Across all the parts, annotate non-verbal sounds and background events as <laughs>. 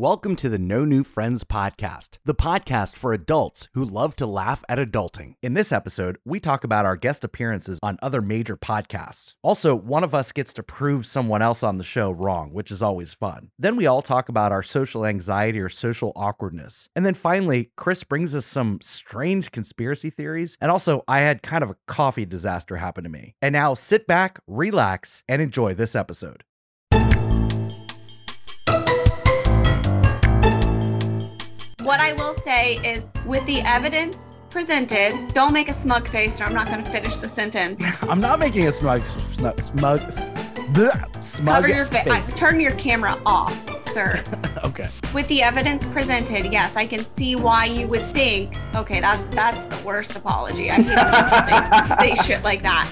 Welcome to the No New Friends podcast, the podcast for adults who love to laugh at adulting. In this episode, we talk about our guest appearances on other major podcasts. Also, one of us gets to prove someone else on the show wrong, which is always fun. Then we all talk about our social anxiety or social awkwardness. And then finally, Chris brings us some strange conspiracy theories. And also, I had kind of a coffee disaster happen to me. And now sit back, relax, and enjoy this episode. What I will say is, with the evidence presented, don't make a smug face, or I'm not going to finish the sentence. <laughs> I'm not making a smug, smug, smug, bleh, smug Cover your fa- face. uh, turn your camera off, sir. <laughs> okay. with the evidence presented, yes, I can see why you would think, okay, that's that's the worst apology. I hate when people say, say shit like that.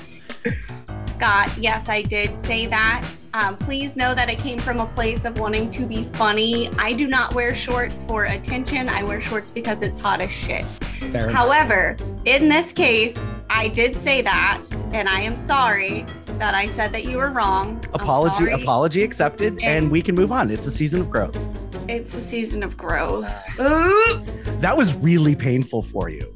Scott, yes, I did say that. Um, please know that it came from a place of wanting to be funny. I do not wear shorts for attention. I wear shorts because it's hot as shit. Fair. However, in this case, I did say that, and I am sorry that I said that you were wrong. Apology, apology accepted, and we can move on. It's a season of growth. It's a season of growth. That was really painful for you.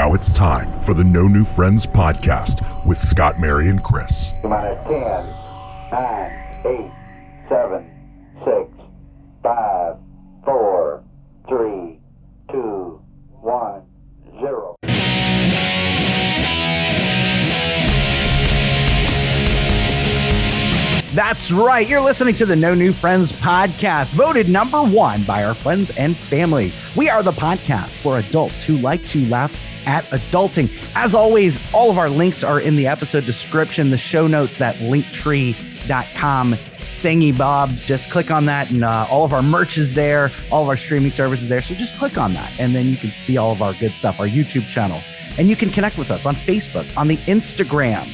Now it's time for the No New Friends podcast with Scott, Mary, and Chris. minus 10, 9, 8, 7, 6, 5, 4, 3, 2, 1, 0. That's right. You're listening to the No New Friends podcast, voted number one by our friends and family. We are the podcast for adults who like to laugh at adulting. As always, all of our links are in the episode description, the show notes, that linktree.com thingy bob. Just click on that, and uh, all of our merch is there, all of our streaming services there. So just click on that, and then you can see all of our good stuff, our YouTube channel. And you can connect with us on Facebook, on the Instagram.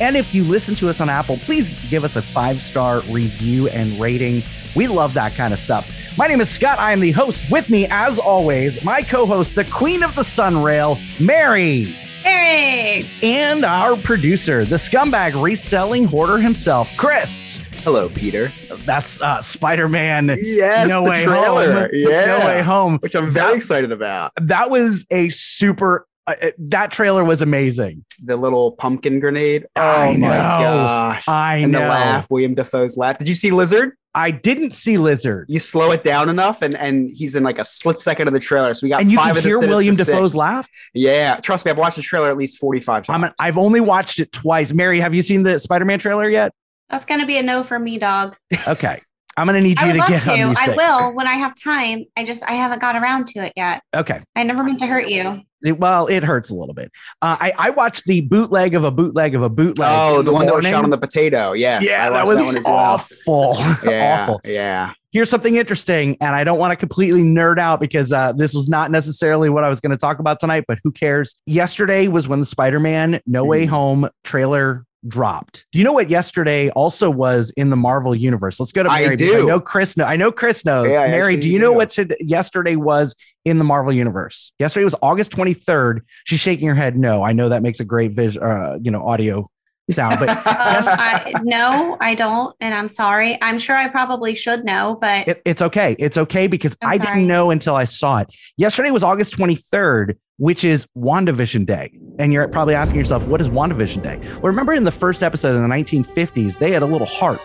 And if you listen to us on Apple, please give us a five star review and rating. We love that kind of stuff. My name is Scott. I am the host. With me, as always, my co host, the queen of the SunRail, Mary, Mary. and our producer, the scumbag reselling hoarder himself, Chris. Hello, Peter. That's uh, Spider Man. Yes, no the way trailer. home. Yeah, No way home. which I'm very That- excited about. That was a super. Uh, uh, that trailer was amazing. The little pumpkin grenade. Oh I my know. gosh! I and know. the laugh, William Dafoe's laugh. Did you see Lizard? I didn't see Lizard. You slow it down enough, and and he's in like a split second of the trailer. So we got And you five can of the hear Sinister William Dafoe's laugh. Yeah, trust me, I've watched the trailer at least forty five I'm times. an, I've only watched it twice. Mary, have you seen the Spider-Man trailer yet? That's going to be a no for me, dog. Okay. <laughs> I'm gonna need I you would to love get to. on these I things. will when I have time. I just I haven't got around to it yet. Okay. I never meant to hurt you. It- well, it hurts a little bit. Uh, I I watched the bootleg of a bootleg of a bootleg. oh, in the one that was shot on the potato. Yes, Yeah, I that watched was one as well. awful. <laughs> Yeah, awful. Yeah, Here's something interesting, and I don't want to completely nerd out because uh, this was not necessarily what I was going to talk about tonight, but who cares? Yesterday was when the Spider Man No Way Mhm. Home trailer dropped. Do you know what yesterday also was in the Marvel universe? Let's go to Mary. because do. I know Chris. Know, I know Chris knows. Yeah, Mary, do you know do. what to, yesterday was in the Marvel universe? Yesterday was August 23rd. She's shaking her head. No, I know that makes a great vis- uh, you know, audio sound, but <laughs> Um, I, no, I don't, and I'm sorry. I'm sure I probably should know, but It, it's okay. It's okay because I'm I sorry. didn't know until I saw it. Yesterday was August 23rd, which is WandaVision Day. And you're probably asking yourself, what is WandaVision Day? Well, remember in the first episode in the 1950s, they had a little heart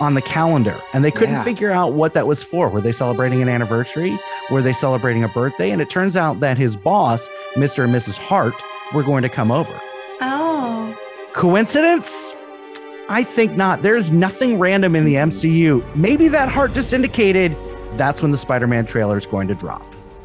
on the calendar and they couldn't Yeah. figure out what that was for. Were they celebrating an anniversary? Were they celebrating a birthday? And it turns out that his boss, Mr. and Mrs. Hart, were going to come over. oh, Coincidence? I think not. There's nothing random in the MCU. Maybe that heart just indicated that's when the Spider-Man trailer is going to drop.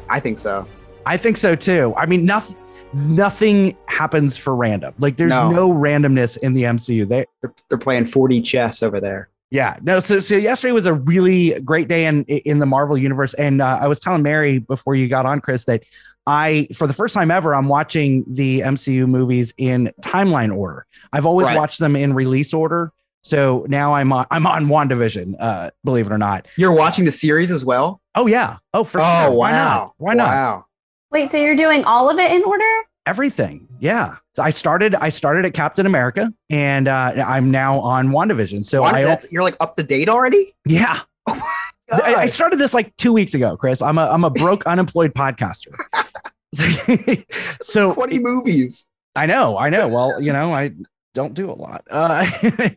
I think so. I think so too. I mean, nothing nothing happens for random. Like there's no, No. randomness in the MCU. They They're, they're playing 4D chess over there. yeah, no. So so yesterday was a really great day in in the Marvel universe, and uh, I was telling Mary before you got on, Chris, that I for the first time ever I'm watching the MCU movies in timeline order. I've always Right. watched them in release order. So now I'm on I'm on WandaVision, uh, believe it or not. You're watching the series as well? Oh yeah. Oh for oh sure. wow! Why not? Why not? Wow. Wait, so you're doing all of it in order? Everything. Yeah. So I started I started at Captain America and uh, I'm now on WandaVision. So What? I That's, you're like up to date already? yeah. I, I started this like two weeks ago, Chris. I'm a I'm a broke <laughs> unemployed podcaster. <laughs> so 20 movies. I know, I know. Well, you know, I don't do a lot. Uh,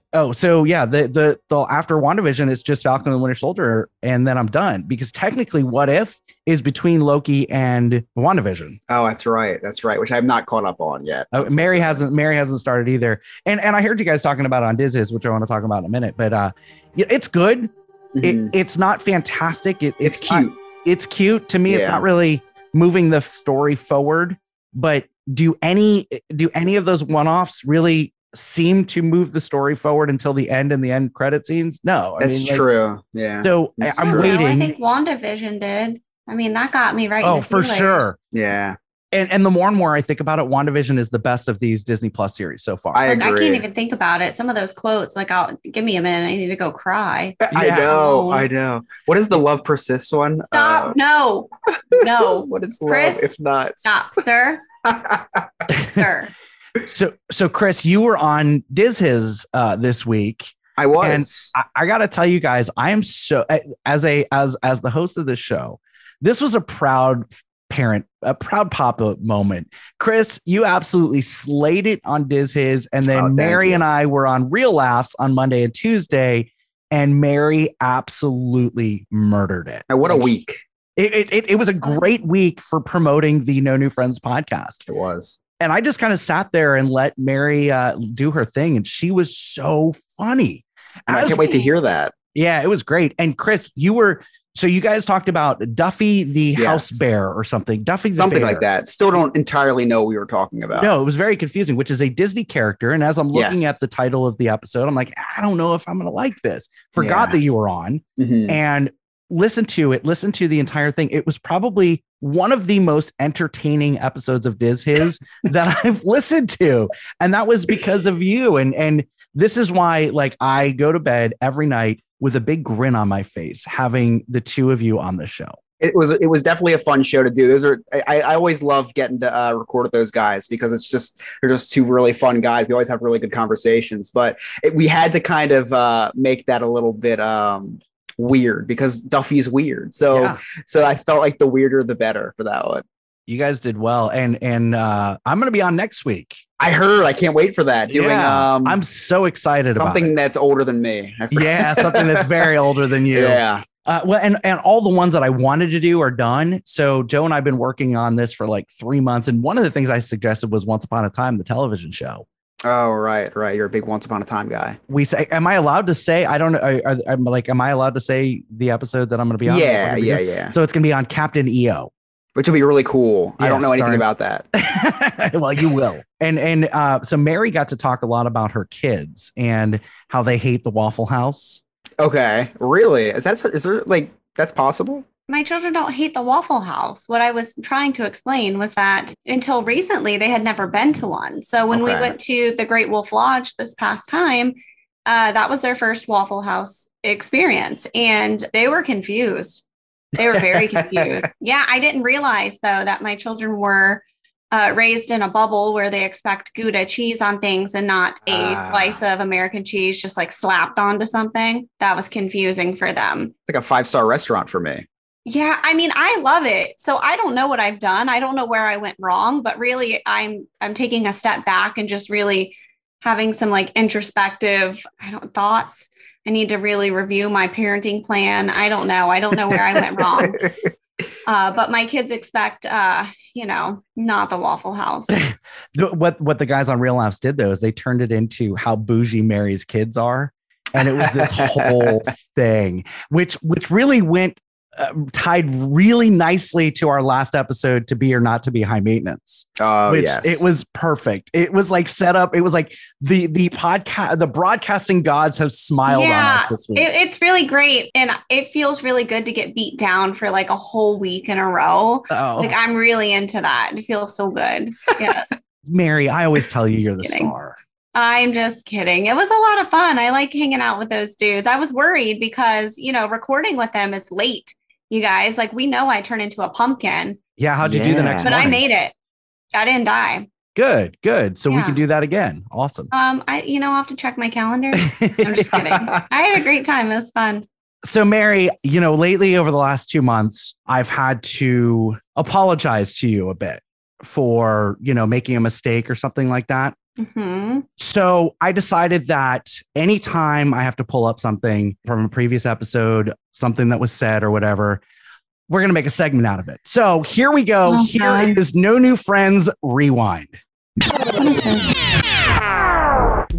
<laughs> oh, so yeah, the the the after WandaVision, it's just Falcon and the Winter Soldier, and then I'm done because technically, What If is between Loki and WandaVision. Oh, that's right. That's right. Which I've not caught up on yet. Uh, Mary hasn't Mary hasn't started either, and and I heard you guys talking about it on Diziz, which I want to talk about in a minute. But uh, it's good. Mhm. It, it's not fantastic. It, it's not- cute. it's cute to me. It's not really moving the story forward. But do any do any of those one offs really seem to move the story forward until the end and the end credit scenes? No, I That's mean, like, true. Yeah. so That's I'm true. No, I think WandaVision did. I mean, that got me right. in oh, the for sure. yeah. And and the more and more I think about it, WandaVision is the best of these Disney Plus series so far. I Like, I can't even think about it. Some of those quotes, like, I'll give me a minute. I need to go cry. I Yeah. know. I know. What is the love persists one? Stop. Uh, no, <laughs> no. what is love if not? Stop, sir. <laughs> sir. So so Chris, you were on Diz's uh this week. I was. I, I gotta tell you guys, I am so as a as as the host of this show, this was a proud parent, a proud papa moment. Chris, you absolutely slayed it on Diz His, and then Oh, Mary you. and I were on Real Laughs on Monday and Tuesday, and Mary absolutely murdered it. Now, what a week It, it, it, it was a great week for promoting the No New Friends podcast it was. And I just kind of sat there and let Mary uh, do her thing, and she was so funny. And I can't wait to hear that. Yeah, it was great. And Chris, you were so you guys talked about Duffy the house bear or something. Duffy the Something bear. like that. Still don't entirely know what we were talking about. No, it was very confusing, which is a Disney character. And as I'm looking Yes. at the title of the episode, I'm like, I don't know if I'm going to like this. Forgot Yeah. that you were on Mhm. and listen to it, listen to the entire thing. It was probably one of the most entertaining episodes of Diz His <laughs> that I've listened to. And that was because of you. And and this is why like I go to bed every night with a big grin on my face, having the two of you on the show. it was it was definitely a fun show to do. Those are I, I always love getting to uh, record with those guys because it's just they're just two really fun guys. We always have really good conversations, but it, we had to kind of uh, make that a little bit um, weird because Duffy's weird. So Yeah. so I felt like the weirder the better for that one. You guys did well. And and uh I'm gonna be on next week. I heard. I can't wait for that. Doing Yeah, um, I'm so excited about something that's older than me. Yeah, something that's very older than you. Yeah. Uh, well, and and all the ones that I wanted to do are done. So Joe and I've been working on this for like three months, and one of the things I suggested was Once Upon a Time, the television show. Oh right, right. You're a big Once Upon a Time guy. We say, am I allowed to say? I don't know. Are, are, I'm like, am I allowed to say the episode that I'm going to be on? Yeah, yeah, do? yeah. So it's going to be on Captain EO. Which will be really cool. I don't know anything about that. <laughs> well, you will. And and uh, so Mary got to talk a lot about her kids and how they hate the Waffle House. Okay, really? Is that is there like that's possible? My children don't hate the Waffle House. What I was trying to explain was that until recently, they had never been to one. So when we went to the Great Wolf Lodge this past time, uh, that was their first Waffle House experience. And they were confused. They were very confused. <laughs> Yeah, I didn't realize, though, that my children were. Uh, raised in a bubble where they expect Gouda cheese on things and not a Ah. slice of American cheese just like slapped onto something. That was confusing for them. It's like a five star restaurant for me. Yeah, I mean, I love it. So I don't know what I've done. I don't know where I went wrong, but really I'm I'm taking a step back and just really having some like introspective, I don't thoughts. I need to really review my parenting plan. I don't know. I don't know where I went wrong. <laughs> Uh, but my kids expect uh, you know, not the Waffle House. <laughs> What what the guys on Real Laughs did though is they turned it into how bougie Mary's kids are, and it was this <laughs> whole thing, which which really went uh, tied really nicely to our last episode to be or not to be high maintenance. Oh which yes, it was perfect. It was like set up. It was like the the podcast, the broadcasting gods have smiled on Yeah, us this week. It, it's really great. And it feels really good to get beat down for like a whole week in a row. oh, Like I'm really into that. It feels so good. Yeah. <laughs> Mary, I always tell you you're the Kidding. star. I'm just kidding. It was a lot of fun. I like hanging out with those dudes. I was worried because, you know, recording with them is late, you guys. Like, we know I turn into a pumpkin, Yeah, how'd you do the Yeah. next but morning? I made it. I didn't die. good, good. So we can do that again. Awesome. Um, I, you know, I'll have to check my calendar. <laughs> I'm just kidding. I had a great time. It was fun. So, Mary, you know, lately over the last two months, I've had to apologize to you a bit for, you know, making a mistake or something like that. Hmm So I decided that anytime I have to pull up something from a previous episode, something that was said or whatever, we're going to make a segment out of it. So here we go. Oh, Here God. is No New Friends Rewind.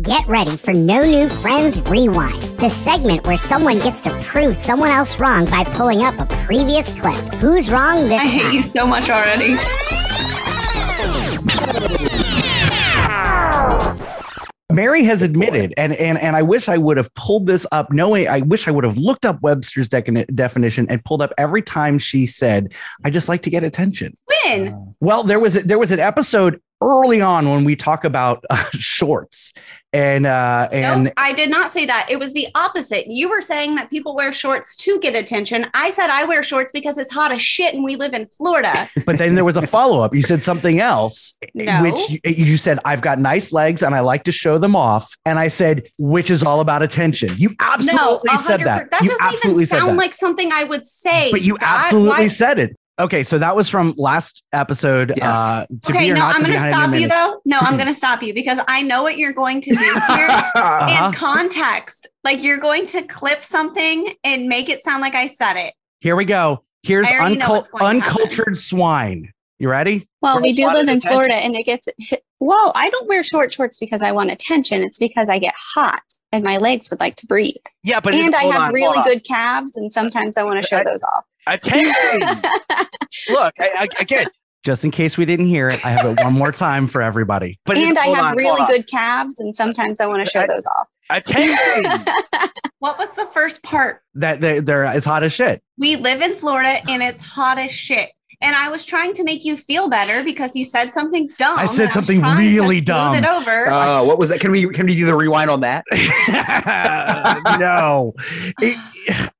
Get ready for No New Friends Rewind, the segment where someone gets to prove someone else wrong by pulling up a previous clip. Who's wrong this I hate time? you so much already. Mary has admitted, and and and I wish I would have pulled this up. Knowing, I wish I would have looked up Webster's deconi- definition and pulled up every time she said, "I just like to get attention." When? Well, there was a, there was an episode early on when we talk about uh, <laughs> shorts, and uh, and no, I did not say that. It was the opposite. You were saying that people wear shorts to get attention. I said I wear shorts because it's hot as shit and we live in Florida. <laughs> but then there was a follow up. You said something else, No. which you, you said I've got nice legs and I like to show them off, and I said which is all about attention. You no, absolutely said that. That you doesn't even sound like something I would say. but you Scott. absolutely Why- said it. Okay, so that was from last episode. Yes. Uh, to Okay, be or no, not I'm to be going to stop you though. No, I'm going to stop you because I know what you're going to do <laughs> here. Uh-huh. in context. Like you're going to clip something and make it sound like I said it. Here we go. Here's I already know uncul- what's going to happen. uncultured swine. You ready? Well, we do live in attention. Florida and it gets whoa, I don't wear short shorts because I want attention. It's because I get hot and my legs would like to breathe. Yeah, but and I have on, really good calves and sometimes I want to show those off. Attention. <laughs> Look, I, I, again, Just in case we didn't hear it, I have it one more time for everybody. but and I have on, really good calves and sometimes I want to show those off. attention. <laughs> What was the first part? That they're, they're it's hot as shit. We live in Florida and it's hot as shit. And I was trying to make you feel better because you said something dumb. I said something trying to really smooth dumb. It over. Uh, what was that? Can we can we do the rewind on that? <laughs> no, It-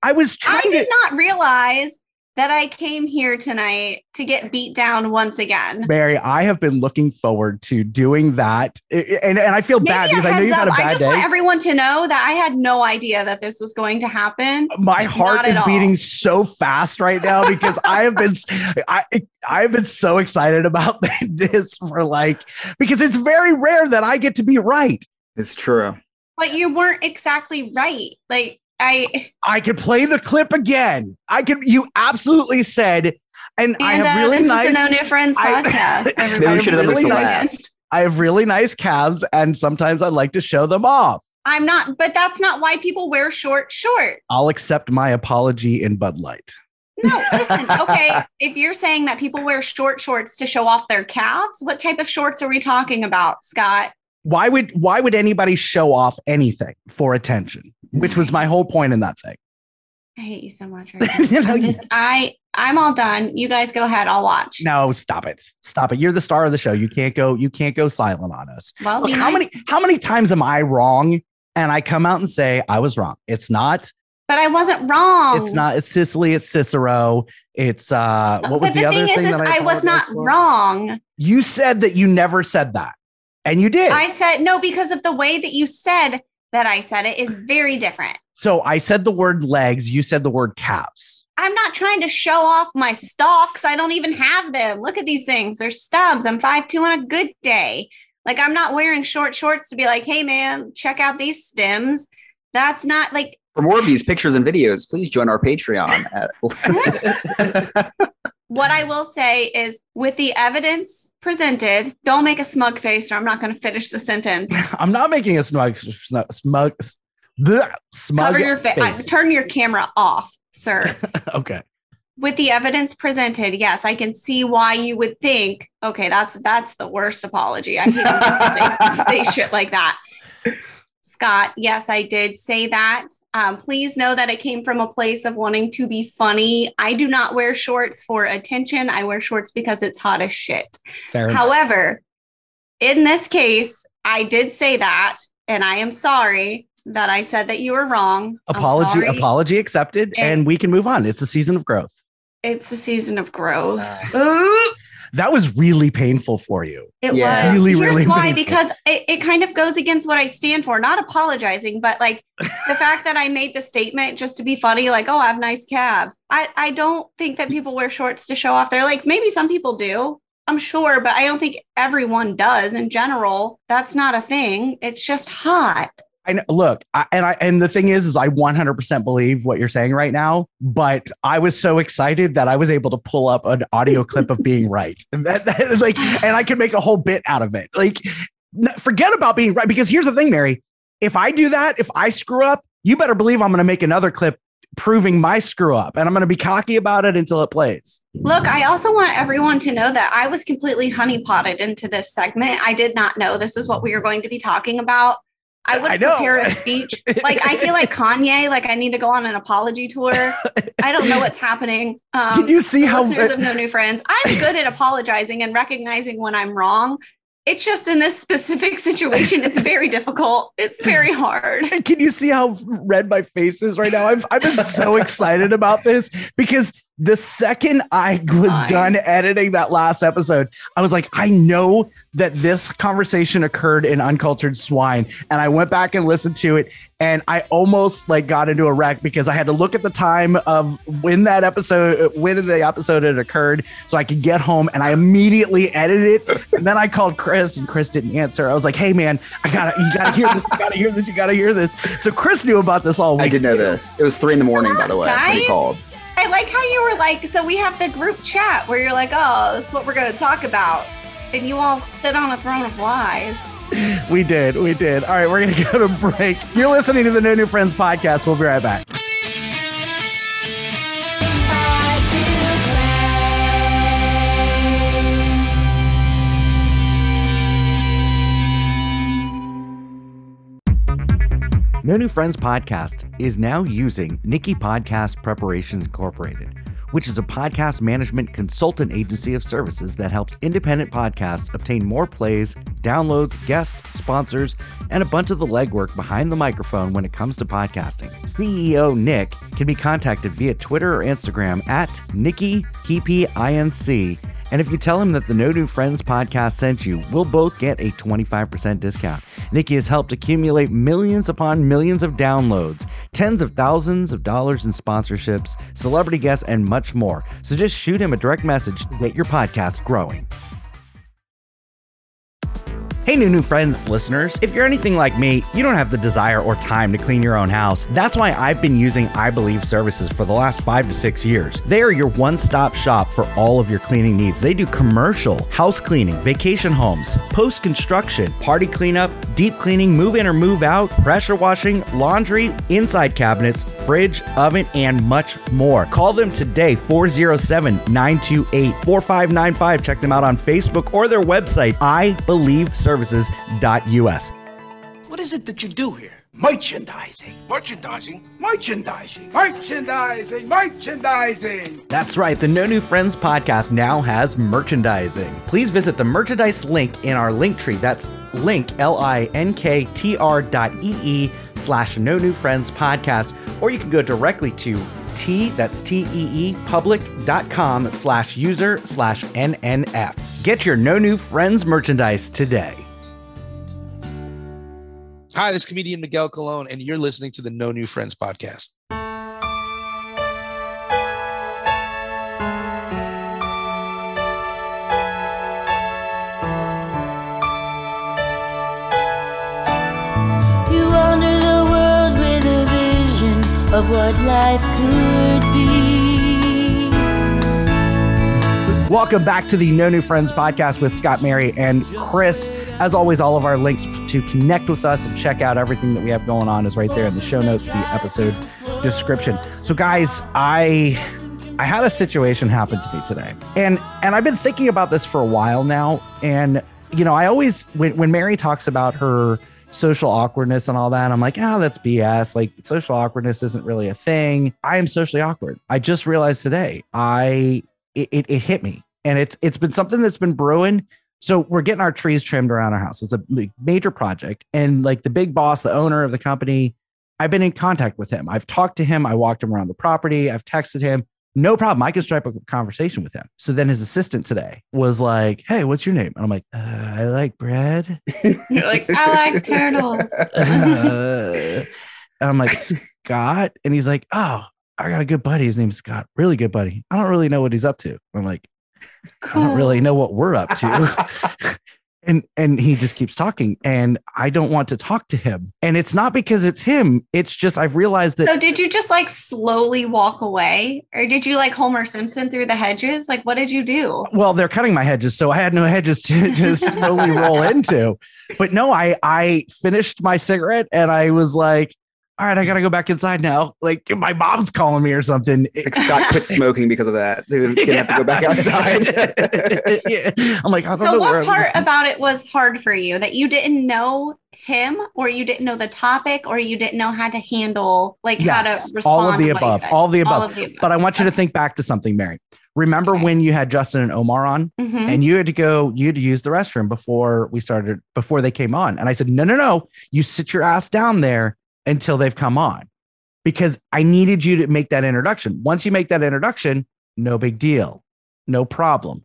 I was trying. I did to. not realize that I came here tonight to get beat down once again. Mary, I have been looking forward to doing that, I- I- and and I feel bad Maybe a because I know you've had a up. I bad just want everyone to know that I had no idea that this was going to happen. My heart Not is all. beating so fast right now <laughs> because I have been I I have been so excited about <laughs> this for like because it's very rare that I get to be right. It's true. But you weren't exactly right. Like I I could play the clip again. I could. You absolutely said, and I have uh, really this nice. was the No New Friends I- podcast. <laughs> Maybe we should have done really the nice- last. I have really nice calves, and sometimes I like to show them off. I'm not, but that's not why people wear short shorts. I'll accept my apology in Bud Light. No, listen, <laughs> okay. If you're saying that people wear short shorts to show off their calves, what type of shorts are we talking about, Scott? Why would why would anybody show off anything for attention? Which was my whole point in that thing. I hate you so much. <laughs> Right now. You know, I'm just, I I'm all done. You guys go ahead. I'll watch. no, stop it, stop it. You're the star of the show. You can't go. You can't go silent on us. Well, Look, how nice. many how many times am I wrong? And I come out and say I was wrong. It's not. But I wasn't wrong. It's not. It's Sicily. It's Cicero. It's uh. What was but the, the, other thing is, thing is that I, was not for? wrong. You said that you never said that, and you did. I said no because of the way that you said that I said it is very different. so I said the word legs. You said the word calves. I'm not trying to show off my stalks. I don't even have them. Look at these things. They're stubs. I'm five two on a good day. Like I'm not wearing short shorts to be like, hey man, check out these stems. That's not like For more of these pictures and videos, please join our Patreon. At- <laughs> what I will say is with the evidence presented, don't make a smug face or I'm not going to finish the sentence. <laughs> I'm not making a smug, smug, smug, bleh, smug Cover your fa- face. turn your camera off, sir. <laughs> okay. with the evidence presented, yes, I can see why you would think, okay, that's that's the worst apology. I hate when people say, <laughs> say shit like that. Scott, yes, I did say that. Um, please know that it came from a place of wanting to be funny. I do not wear shorts for attention. I wear shorts because it's hot as shit. Fair enough. However, in this case, I did say that, and I am sorry that I said that you were wrong. Apology, apology accepted, And- and we can move on. It's a season of growth. It's a season of growth. Uh. That was really painful for you. It Yeah. was Really, Here's really why painful. because it, it kind of goes against what I stand for. Not apologizing, but like the <laughs> fact that I made the statement just to be funny, like, oh, I have nice calves. I, I don't think that people wear shorts to show off their legs. Maybe some people do. I'm sure, but I don't think everyone does in general. That's not a thing. It's just hot. I know, look, I, and I and the thing is, is I 100% believe what you're saying right now. But I was so excited that I was able to pull up an audio clip of being right, <laughs> and that, that- <laughs> like, and I could make a whole bit out of it. Like, forget about being right because here's the thing, Mary. If I do that, if I screw up, you better believe I'm going to make another clip proving my screw up, and I'm going to be cocky about it until it plays. Look, I also want everyone to know that I was completely honeypotted into this segment. I did not know this is what we were going to be talking about. I would I prepare a <laughs> speech. Like I feel like Kanye, like I need to go on an apology tour. I don't know what's happening. Um, Did you see how? listeners of No New Friends? I'm good at apologizing and recognizing when I'm wrong. It's just in this specific situation, it's very difficult. It's very hard. Can you see how red my face is right now? I've, I've been so excited about this because the second I was Fine. done editing that last episode, I was like, I know that this conversation occurred in Uncultured Swine. And I went back and listened to it and I almost like got into a wreck because I had to look at the time of when that episode, when the episode had occurred so I could get home and I immediately edited it. And then I called Chris and Chris didn't answer. I was like, hey man, I gotta, you gotta hear this, you gotta hear this, you gotta hear this. So Chris knew about this all week. I did know this. It was three in the morning, by the way, when he called. I like how you were like, so we have the group chat where you're like, oh, this is what we're going to talk about. And you all sit on a throne of lies. We did. We did. All right, we're going <laughs> to go to break. You're listening to the No New Friends podcast. We'll be right back. No New Friends podcast is now using Nikki Podcast Preparations Incorporated, which is a podcast management consultant agency of services that helps independent podcasts obtain more plays, downloads, guests, sponsors, and a bunch of the legwork behind the microphone when it comes to podcasting. CEO Nick can be contacted via Twitter or Instagram at Nikki Inc. And if you tell him that the No New Friends podcast sent you, we'll both get a 25% discount. Nikki has helped accumulate millions upon millions of downloads, tens of thousands of dollars in sponsorships, celebrity guests, and much more. So just shoot him a direct message to get your podcast growing. Hey, new new friends, listeners. If you're anything like me, you don't have the desire or time to clean your own house. That's why I've been using I Believe services for the last five to six years. They are your one stop shop for all of your cleaning needs. They do commercial, house cleaning, vacation homes, post construction, party cleanup, deep cleaning, move in or move out, pressure washing, laundry, inside cabinets, fridge, oven, and much more. Call them today, 407 928 4595. Check them out on Facebook or their website, ibelieveservices.us. What is it that you do here? Merchandising. Merchandising? Merchandising. Merchandising. Merchandising. That's right, the No New Friends podcast now has merchandising. Please visit the merchandise link in our link tree. That's link, L I N K T R dot E E slash No New Friends podcast, or you can go directly to T, that's T E E, public.com slash user slash NNF. Get your No New Friends merchandise today. Hi, this is comedian Miguel Colon, and you're listening to the No New Friends podcast. You wander the world with a vision of what life could be. Welcome back to the No New Friends podcast with Scott Mary and Chris. As always, all of our links to connect with us and check out everything that we have going on is right there in the show notes, the episode description. So, guys, I I had a situation happen to me today, and and I've been thinking about this for a while now. And you know, I always when when Mary talks about her social awkwardness and all that, I'm like, ah, that's BS. Like social awkwardness isn't really a thing. I am socially awkward. I just realized today I it, it, it hit me and it's it's been something that's been brewing So we're getting our trees trimmed around our house. It's a major project. And like the big boss, the owner of the company, I've been in contact with him. I've talked to him. I walked him around the property. I've texted him. No problem. I can strike a conversation with him. So then his assistant today was like, Hey, what's your name? And I'm like, uh, I like bread. You're like, I like turtles. Uh, <laughs> and I'm like, Scott. And he's like, Oh, I got a good buddy. His name's Scott. Really good buddy. I don't really know what he's up to. I'm like, I don't really know what we're up to. <laughs> and and he just keeps talking and I don't want to talk to him. And it's not because it's him. It's just I've realized that So did you just like slowly walk away, or did you like Homer Simpson through the hedges? Like, what did you do? well, they're cutting my hedges, so I had no hedges to, to slowly roll <laughs> into. But no, I I finished my cigarette and I was like, all right, I gotta go back inside now. Like my mom's calling me or something. Like Scott quit <laughs> smoking because of that. Dude, didn't have to go back outside. <laughs> yeah. I'm like, I don't So know what where part this- about it was hard for you? That you didn't know him, or you didn't know the topic, or you didn't know how to handle like how to Yes, respond. all of the to above. All of the above. All of the above. But I want you to think back to something, Mary. Remember when you had Justin and Omar on Mhm. and you had to go, you had to use the restroom before we started, before they came on. And I said, no, no, no, you sit your ass down there until they've come on because I needed you to make that introduction. Once you make that introduction, no big deal, no problem.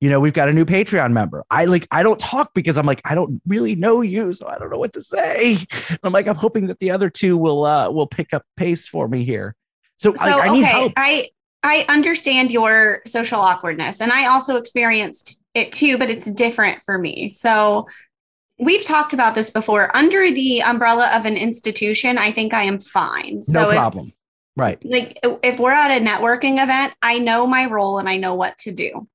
You know, we've got a new Patreon member. I like, I don't talk because I'm like, I don't really know you, so I don't know what to say. <laughs> I'm like, I'm hoping that the other two will uh will pick up pace for me here. So, So I, okay, help. I I understand your social awkwardness, and I also experienced it too, but it's different for me. So we've talked about this before. Under the umbrella of an institution, I think I am fine. So no if- problem. Right. like if we're at a networking event, I know my role and I know what to do.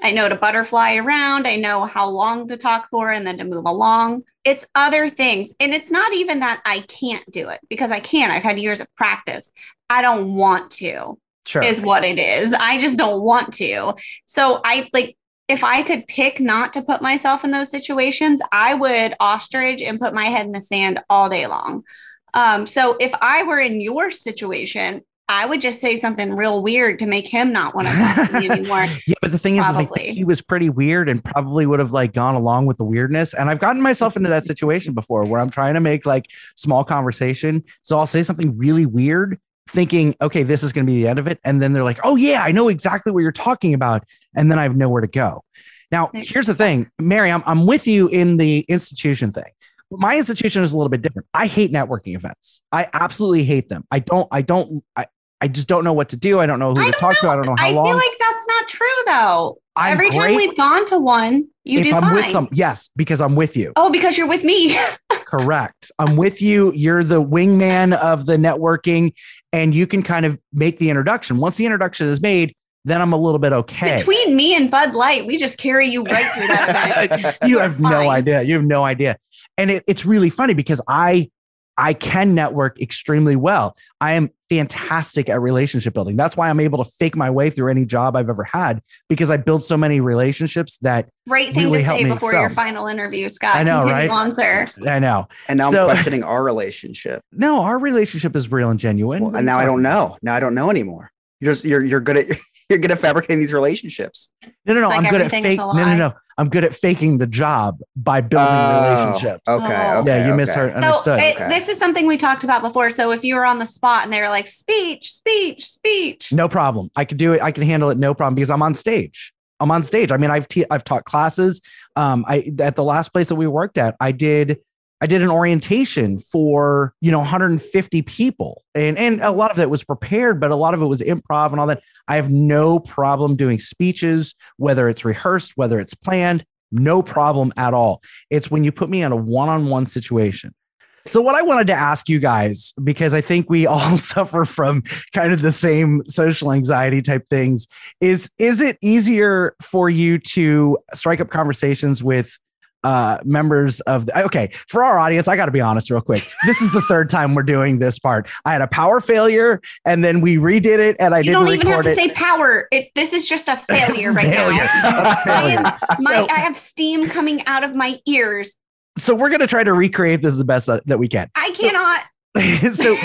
I know to butterfly around, I know how long to talk for and then to move along. It's other things. And it's not even that I can't do it because I can. I've had years of practice. I don't want to, Sure. is what it is. I just don't want to. So I like, if I could pick not to put myself in those situations, I would ostrich and put my head in the sand all day long. Um, so if I were in your situation, I would just say something real weird to make him not want to talk to me anymore. <laughs> Yeah, but the thing is, is I think he was pretty weird and probably would have like gone along with the weirdness. And I've gotten myself into that situation before where I'm trying to make like small conversation. So I'll say something really weird, thinking, okay, this is going to be the end of it. And then they're like, oh, yeah, I know exactly what you're talking about. And then I have nowhere to go. Now, here's the thing, Mary, I'm, I'm with you in the institution thing. But my institution is a little bit different. I hate networking events. I absolutely hate them. I don't, I don't, I, I just don't know what to do. I don't know who to talk to. I don't know how I long. I feel like that's not true though. I'm Every time we've gone to one, you if do I'm fine. with some, yes, because I'm with you. oh, because you're with me. <laughs> Correct. I'm with you. You're the wingman of the networking, and you can kind of make the introduction. Once the introduction is made, then I'm a little bit okay. Between me and Bud Light, we just carry you right through that <laughs> event. you You're have no idea. You have no idea. And it, it's really funny because I I can network extremely well. I am fantastic at relationship building. That's why I'm able to fake my way through any job I've ever had because I build so many relationships that Great thing really to help say me before your final interview, Scott. I know, <laughs> right? on, sir. I know. And now So- I'm questioning our relationship. No, our relationship is real and genuine. Well, and now I don't know. Now I don't know anymore. You're just you're you're good at <laughs> you're good at fabricating these relationships. No, no, no. Like I'm good at fake. No, no, no. I'm good at faking the job by building Oh, relationships. Okay. Oh. okay yeah, you okay. misheard. So it, Okay. this is something we talked about before. So if you were on the spot and they were like, speech, speech, speech. no problem. I could do it. I can handle it. No problem because I'm on stage. I'm on stage. I mean, I've te- I've taught classes. Um, I at the last place that we worked at, I did I did an orientation for you know 150 people, and and a lot of it was prepared, but a lot of it was improv and all that. I have no problem doing speeches, whether it's rehearsed, whether it's planned. No problem at all. It's when you put me in a one-on-one situation. So, what I wanted to ask you guys, because I think we <laughs> all suffer from kind of the same social anxiety type things, is is it easier for you to strike up conversations with uh members of the okay for our audience i got to be honest real quick this is the third <laughs> time we're doing this part i had a power failure and then we redid it and i You didn't don't even have to it say power. It this is just a <laughs> failure right Failure. <laughs> now. Failure. I, am, my, So- I have steam coming out of my ears. so we're going to try to recreate this the best that, that we can I cannot. so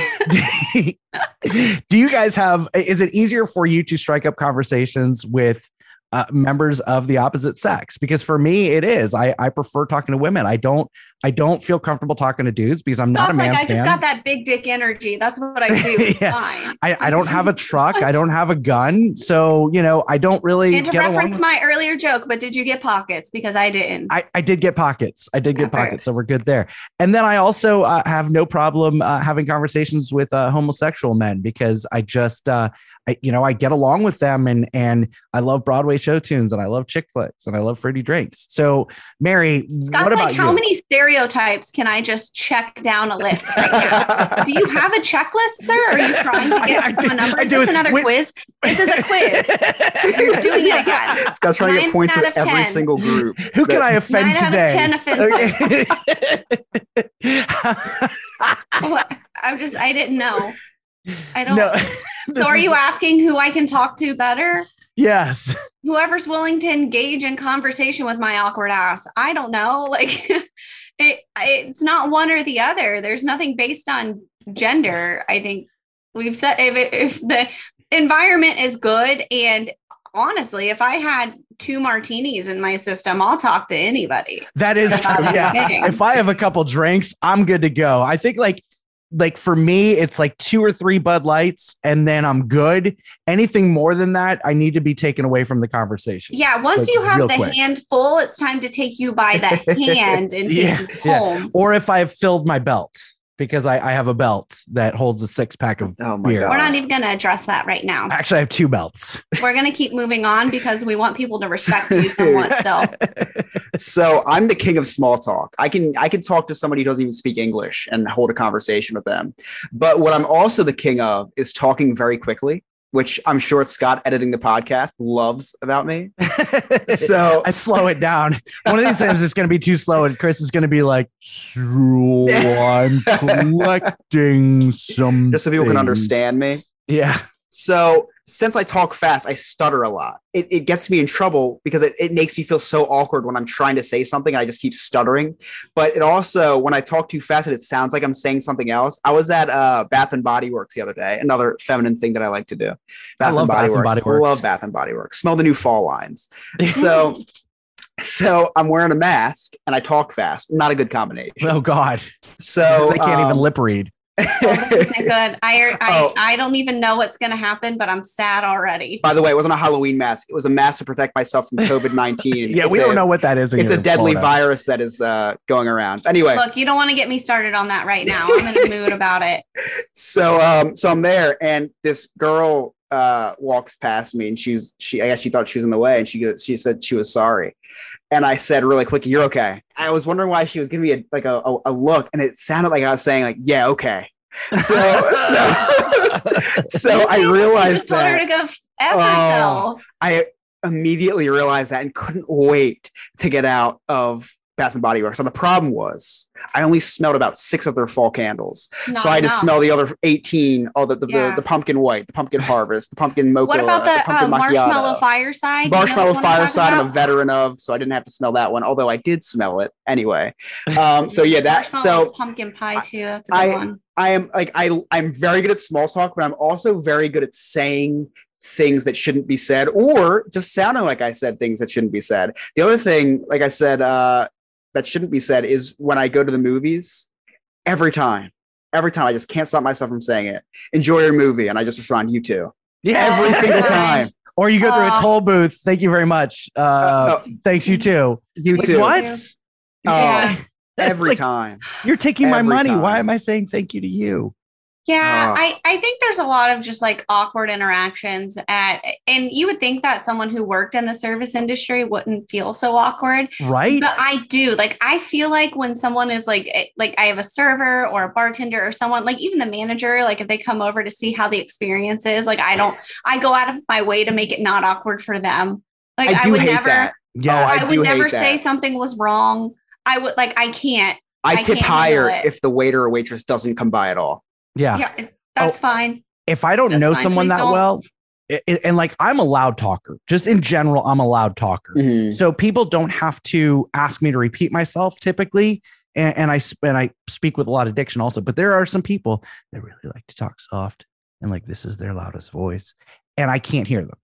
do you guys have is it easier for you to strike up conversations with uh, members of the opposite sex because for me it is I, I prefer talking to women i don't i don't feel comfortable talking to dudes because i'm not a man like, I just got that big dick energy. That's what I do. <laughs> It's Yeah. fine. I, I don't have a truck i don't have a gun so you know i don't really And to get along reference my earlier joke, but did you get pockets? Because I didn't. I, I did get pockets. I did get Okay. pockets, so we're good there. And then I also uh, have no problem uh, having conversations with uh, homosexual men because I just, uh, I, you know, I get along with them, and and I love Broadway show tunes, and I love chick flicks, and I love fruity drinks. So, Mary, Scott's what about like, how you? many stereotypes can I just check down a list right now? do you have a checklist, sir? Are you trying to <laughs> get I- I to do- a number? I Is do this it another with- quiz? This is a quiz. You're doing it again. <laughs> This guy's trying to Nine get points out with every 10. single group. <laughs> Who can I offend Nine out of today? 10 offenses. What? I'm just, I didn't know. I don't. no. so are you asking who I can talk to better? Yes. <laughs> Whoever's willing to engage in conversation with my awkward ass. I don't know. <laughs> Like it, it's not one or the other. There's nothing based on gender. I think we've said if, it- if the environment is good and honestly, if I had two martinis in my system, I'll talk to anybody. That is true. Yeah. If I have a couple drinks, I'm good to go. I think like like for me, it's like two or three Bud Lights, and then I'm good. Anything more than that, I need to be taken away from the conversation. Yeah, once Like, you have the quick. hand full, it's time to take you by the <laughs> hand and take Yeah, you yeah. home. Or if I've filled my belt because I, I have a belt that holds a six pack of Oh my beer. God. We're not even going to address that right now. Actually, I have two belts. We're going to keep moving on because we want people to respect you <laughs> somewhat. So, So I'm the king of small talk. I can I can talk to somebody who doesn't even speak English and hold a conversation with them. But what I'm also the king of is talking very quickly, which I'm sure Scott editing the podcast loves about me. <laughs> So I slow it down. One of these times it's going to be too slow, and Chris is going to be like, "So I'm <laughs> collecting some." just so people can understand me. Yeah. So since I talk fast, I stutter a lot. It, it gets me in trouble because it, it makes me feel so awkward when I'm trying to say something. I just keep stuttering. But it also, when I talk too fast and it sounds like I'm saying something else. I was at uh, Bath and Body Works the other day. Another feminine thing that I like to do. Bath love and Body Bath and Works. Body I Works. love Bath and Body Works. Smell the new fall lines. So. <laughs> So I'm wearing a mask and I talk fast. Not a good combination. Oh God. So they can't even um, lip read. Well, this isn't good. I, <laughs> I, Oh. I don't even know what's going to happen, but I'm sad already. By the way, it wasn't a Halloween mask. It was a mask to protect myself from COVID 19. <laughs> Yeah, we don't know what that is. It's a deadly Florida. virus that is uh, going around. Anyway, Look, you don't want to get me started on that right now. I'm in a mood about it. <laughs> so um, so I'm there, and this girl uh, walks past me, and she's she I guess she thought she was in the way, and she goes, she said she was sorry, and I said really quick, "You're okay." I was wondering why she was giving me a, like a, a, a look, and it sounded like I was saying like, "Yeah, okay." So so <laughs> so I realized just told her that to go f F Oh. I immediately realized that and couldn't wait to get out of Bath and Body Works. So the problem was I only smelled about six of their fall candles. Not so I had to smell the other 18, all the the, Yeah. the, the pumpkin white, the pumpkin harvest, the pumpkin mocha. What about the, uh, pumpkin marshmallow macchiato. fireside? You know Marshmallow I'm fireside, I'm a veteran of, so I didn't have to smell that one, although I did smell it anyway. Um, so yeah, that so pumpkin pie too. That's a good I one. I am like I I'm very good at small talk, but I'm also very good at saying things that shouldn't be said or just sounding like I said things that shouldn't be said. The other thing, like I said, uh, that shouldn't be said is when I go to the movies, every time, every time I just can't stop myself from saying it. Enjoy your movie, and I just respond, you too. Yeah. Every single time. <laughs> Or you go through a toll booth. Thank you very much. Uh, oh. thanks you too. You Like, too. What? Yeah. Oh, <laughs> every Like, time. You're taking my Every money. Why am I saying thank you to you? Yeah, Ah. I, I think there's a lot of just like awkward interactions at and you would think that someone who worked in the service industry wouldn't feel so awkward. Right? But I do. Like I feel like when someone is like eh, like I have a server or a bartender or someone like even the manager, like if they come over to see how the experience is, like I don't I go out of my way to make it not awkward for them. Like I I, would hate never that. yeah. Oh, I I, do would never say something was wrong. I would like I can't. I I tip higher if the waiter or waitress doesn't come by at all. Yeah. Yeah, that's Oh. fine. If I don't That's know fine. someone Please that don't. well, i- i- and like I'm a loud talker, just in general, I'm a loud talker. Mhm. So people don't have to ask me to repeat myself typically. And, and I and I speak with a lot of diction also, but there are some people that really like to talk soft and like this is their loudest voice, and I can't hear them.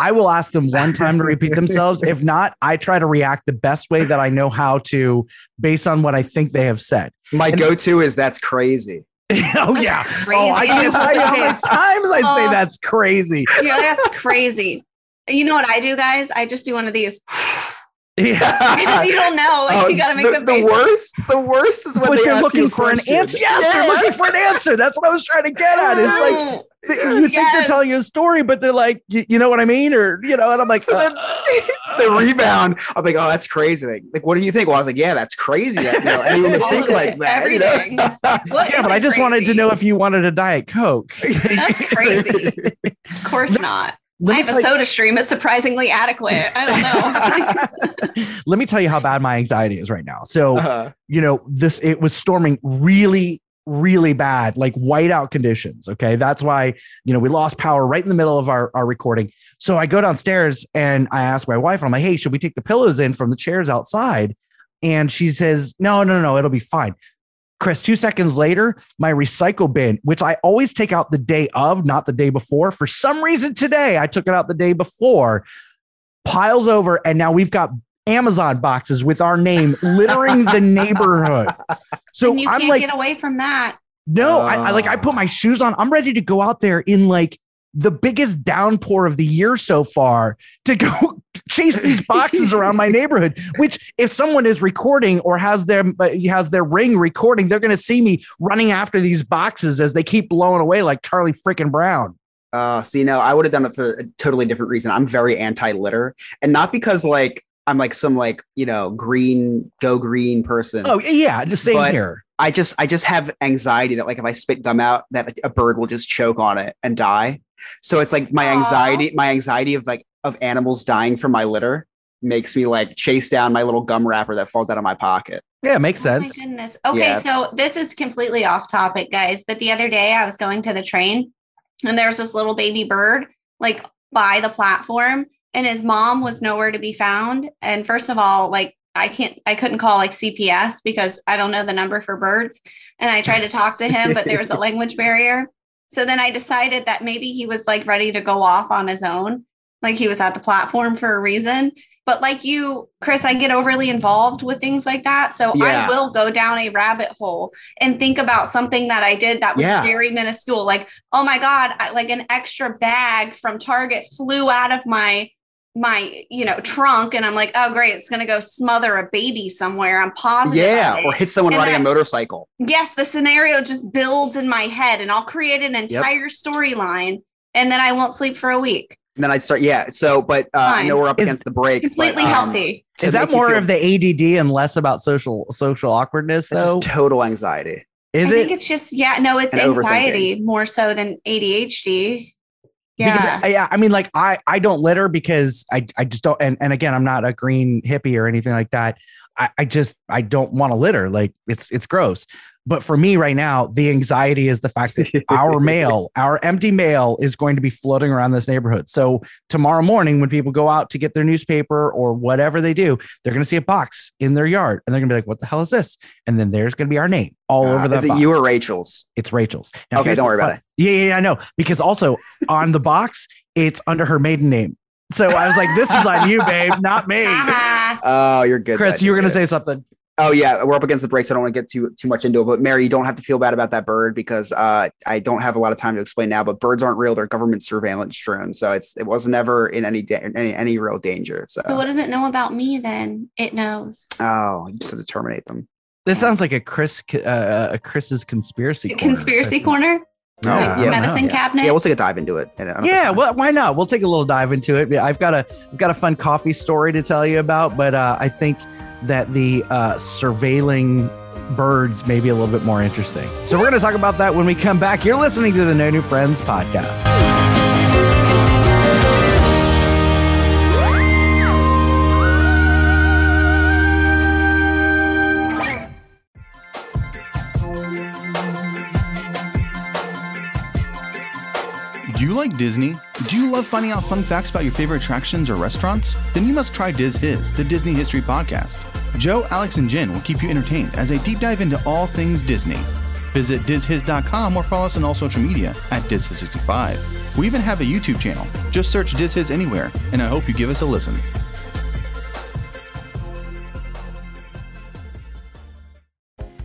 I will ask them one time to repeat themselves. If <laughs> not, I try to react the best way that I know how to based on what I think they have said. My And- go-to is that's crazy. <laughs> oh That's yeah. crazy. Oh, I can't tell you how many times I say Oh. that's crazy. Yeah, that's crazy. You know what I do, guys? I just do one of these. <sighs> <sighs> <sighs> Yeah. you don't know. Like, Oh, you gotta make the, the, the worst. The worst is when But they they're ask looking you a for an question. answer. Yes, they're looking for an answer. That's what I was trying to get at. It's like you think they're telling you a story, but they're like, you, you know what I mean, or you know, and I'm like, So uh, <laughs> the rebound. I'm like, oh, that's crazy. Like, like, what do you think? Well, I was like, yeah, that's crazy. That you know, anyone would think of <laughs> like it, that. You know? yeah, but I just wanted to know if you wanted a diet coke. That's <laughs> crazy. Of course not. Let I have a tell you- soda stream. It's surprisingly adequate. I don't know. <laughs> Let me tell you how bad my anxiety is right now. So, Uh-huh. you know, this it was storming really, really bad, like whiteout conditions. Okay. That's why, you know, we lost power right in the middle of our, our recording. So I go downstairs and I ask my wife, I'm like, hey, should we take the pillows in from the chairs outside? And she says, no, no, no, it'll be fine. Chris, two seconds later, my recycle bin, which I always take out the day of, not the day before. For some reason today, I took it out the day before, piles over, and now we've got Amazon boxes with our name littering the <laughs> neighborhood. So and you I'm can't like, get away from that. no, I, I like I put my shoes on. I'm ready to go out there in like the biggest downpour of the year so far to go <laughs> chase these boxes around my <laughs> neighborhood. Which, if someone is recording or has their uh, has their ring recording, they're going to see me running after these boxes as they keep blowing away like Charlie freaking Brown. Uh, see, no, I would have done it for a totally different reason. I'm very anti-litter, and not because like I'm like some like you know green go green person. Oh yeah, the same But- here. I just I just have anxiety that like if I spit gum out, that like, a bird will just choke on it and die. So it's like my Aw. anxiety, my anxiety of like of animals dying from my litter makes me like chase down my little gum wrapper that falls out of my pocket. Yeah, it makes Oh my sense. goodness. Okay, Yeah. so this is completely off topic, guys. But the other day I was going to the train and there's this little baby bird like by the platform and his mom was nowhere to be found. And first of all, like I can't I couldn't call like CPS because I don't know the number for birds. And I tried to talk to him, but there was a <laughs> language barrier. So then I decided that maybe he was like ready to go off on his own. Like he was at the platform for a reason. But like you, Chris, I get overly involved with things like that. So Yeah. I will go down a rabbit hole and think about something that I did that was Yeah. very minuscule. Like, oh my God, I, like an extra bag from Target flew out of my my you know trunk and i'm like oh great it's going to go smother a baby somewhere i'm positive Yeah, or hit someone And riding a I- motorcycle. yes the scenario just builds in my head and i'll create an entire storyline and then i won't sleep for a week And then I'd start, yeah. So, but uh, I know we're up Is- against the break. but, completely um, healthy to Is that more feel- of the ADD and less about social social awkwardness it's though? just total anxiety. Is i think it? it's just yeah no it's anxiety more so than adhd yeah Because, I- yeah, I mean, like I I don't litter because I I just don't. And and again, I'm not a green hippie or anything like that. I I just I don't want to litter. Like it's it's gross. But for me right now, the anxiety is the fact that our <laughs> mail, our empty mail, is going to be floating around this neighborhood. So tomorrow morning, when people go out to get their newspaper or whatever they do, they're going to see a box in their yard, and they're going to be like, "What the hell is this?" And then there's going to be our name all Uh, over the. is it you or Rachel's? It's Rachel's. Okay, don't worry about it. Yeah, yeah, yeah, I know. Because also on the box, it's under her maiden name. So I was like, this is on you, babe, not me. <laughs> Oh, you're good. Chris, you were you're going to say something. Oh yeah, we're up against the break, so I don't want to get too too much into it. But Mary, you don't have to feel bad about that bird because uh, I don't have a lot of time to explain now. But birds aren't real; they're government surveillance drones, so it's it was never in any da- any any real danger. So, so what does it know about me then it knows oh, you just had to terminate them. This sounds like a Chris, uh, a Chris's conspiracy. corner. conspiracy corner Oh, Yeah, yeah, medicine yeah. cabinet Yeah, we'll take a dive into it. Yeah, time. well, why not? We'll take a little dive into it. I've got a, I've got a fun coffee story to tell you about, but uh, I think that the uh, surveilling birds may be a little bit more interesting. So we're going to talk about that when we come back. You're listening to the No New Friends podcast. Do you like Disney? Do you love finding out fun facts about your favorite attractions or restaurants? Then you must try Diz His, the Disney History Podcast. Joe, Alex, and Jen will keep you entertained as they deep dive into all things Disney. Visit DizHiz.com or follow us on all social media at DizHiz65. We even have a YouTube channel. Just search Diz His anywhere, and I hope you give us a listen.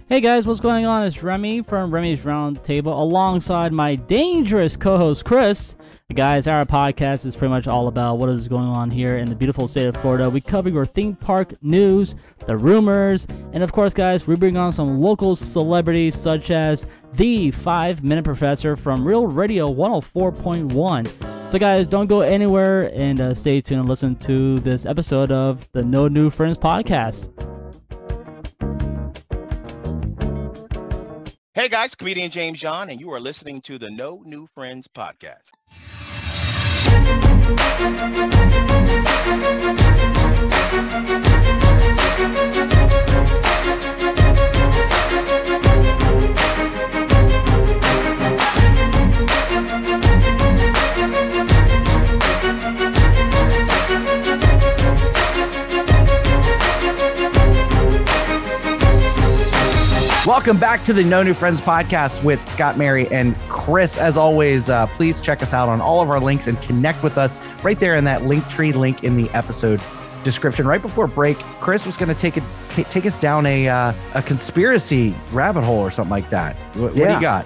Hey guys, what's going on? It's Remy from Remy's Roundtable alongside my dangerous co host Chris. Guys, our podcast is pretty much all about what is going on here in the beautiful state of Florida. We cover your theme park news, the rumors, and of course, guys, we bring on some local celebrities such as the 5 Minute Professor from Real Radio 104.1. So, guys, don't go anywhere and uh, stay tuned and listen to this episode of the No New Friends podcast. Hey guys, comedian James John, and you are listening to the No New Friends podcast. Welcome back to the No New Friends podcast with Scott, Mary, and Chris. As always, uh, please check us out on all of our links and connect with us right there in that link tree link in the episode description. Right before break, Chris was going to take it take us down a uh, a conspiracy rabbit hole or something like that. What, what do you got?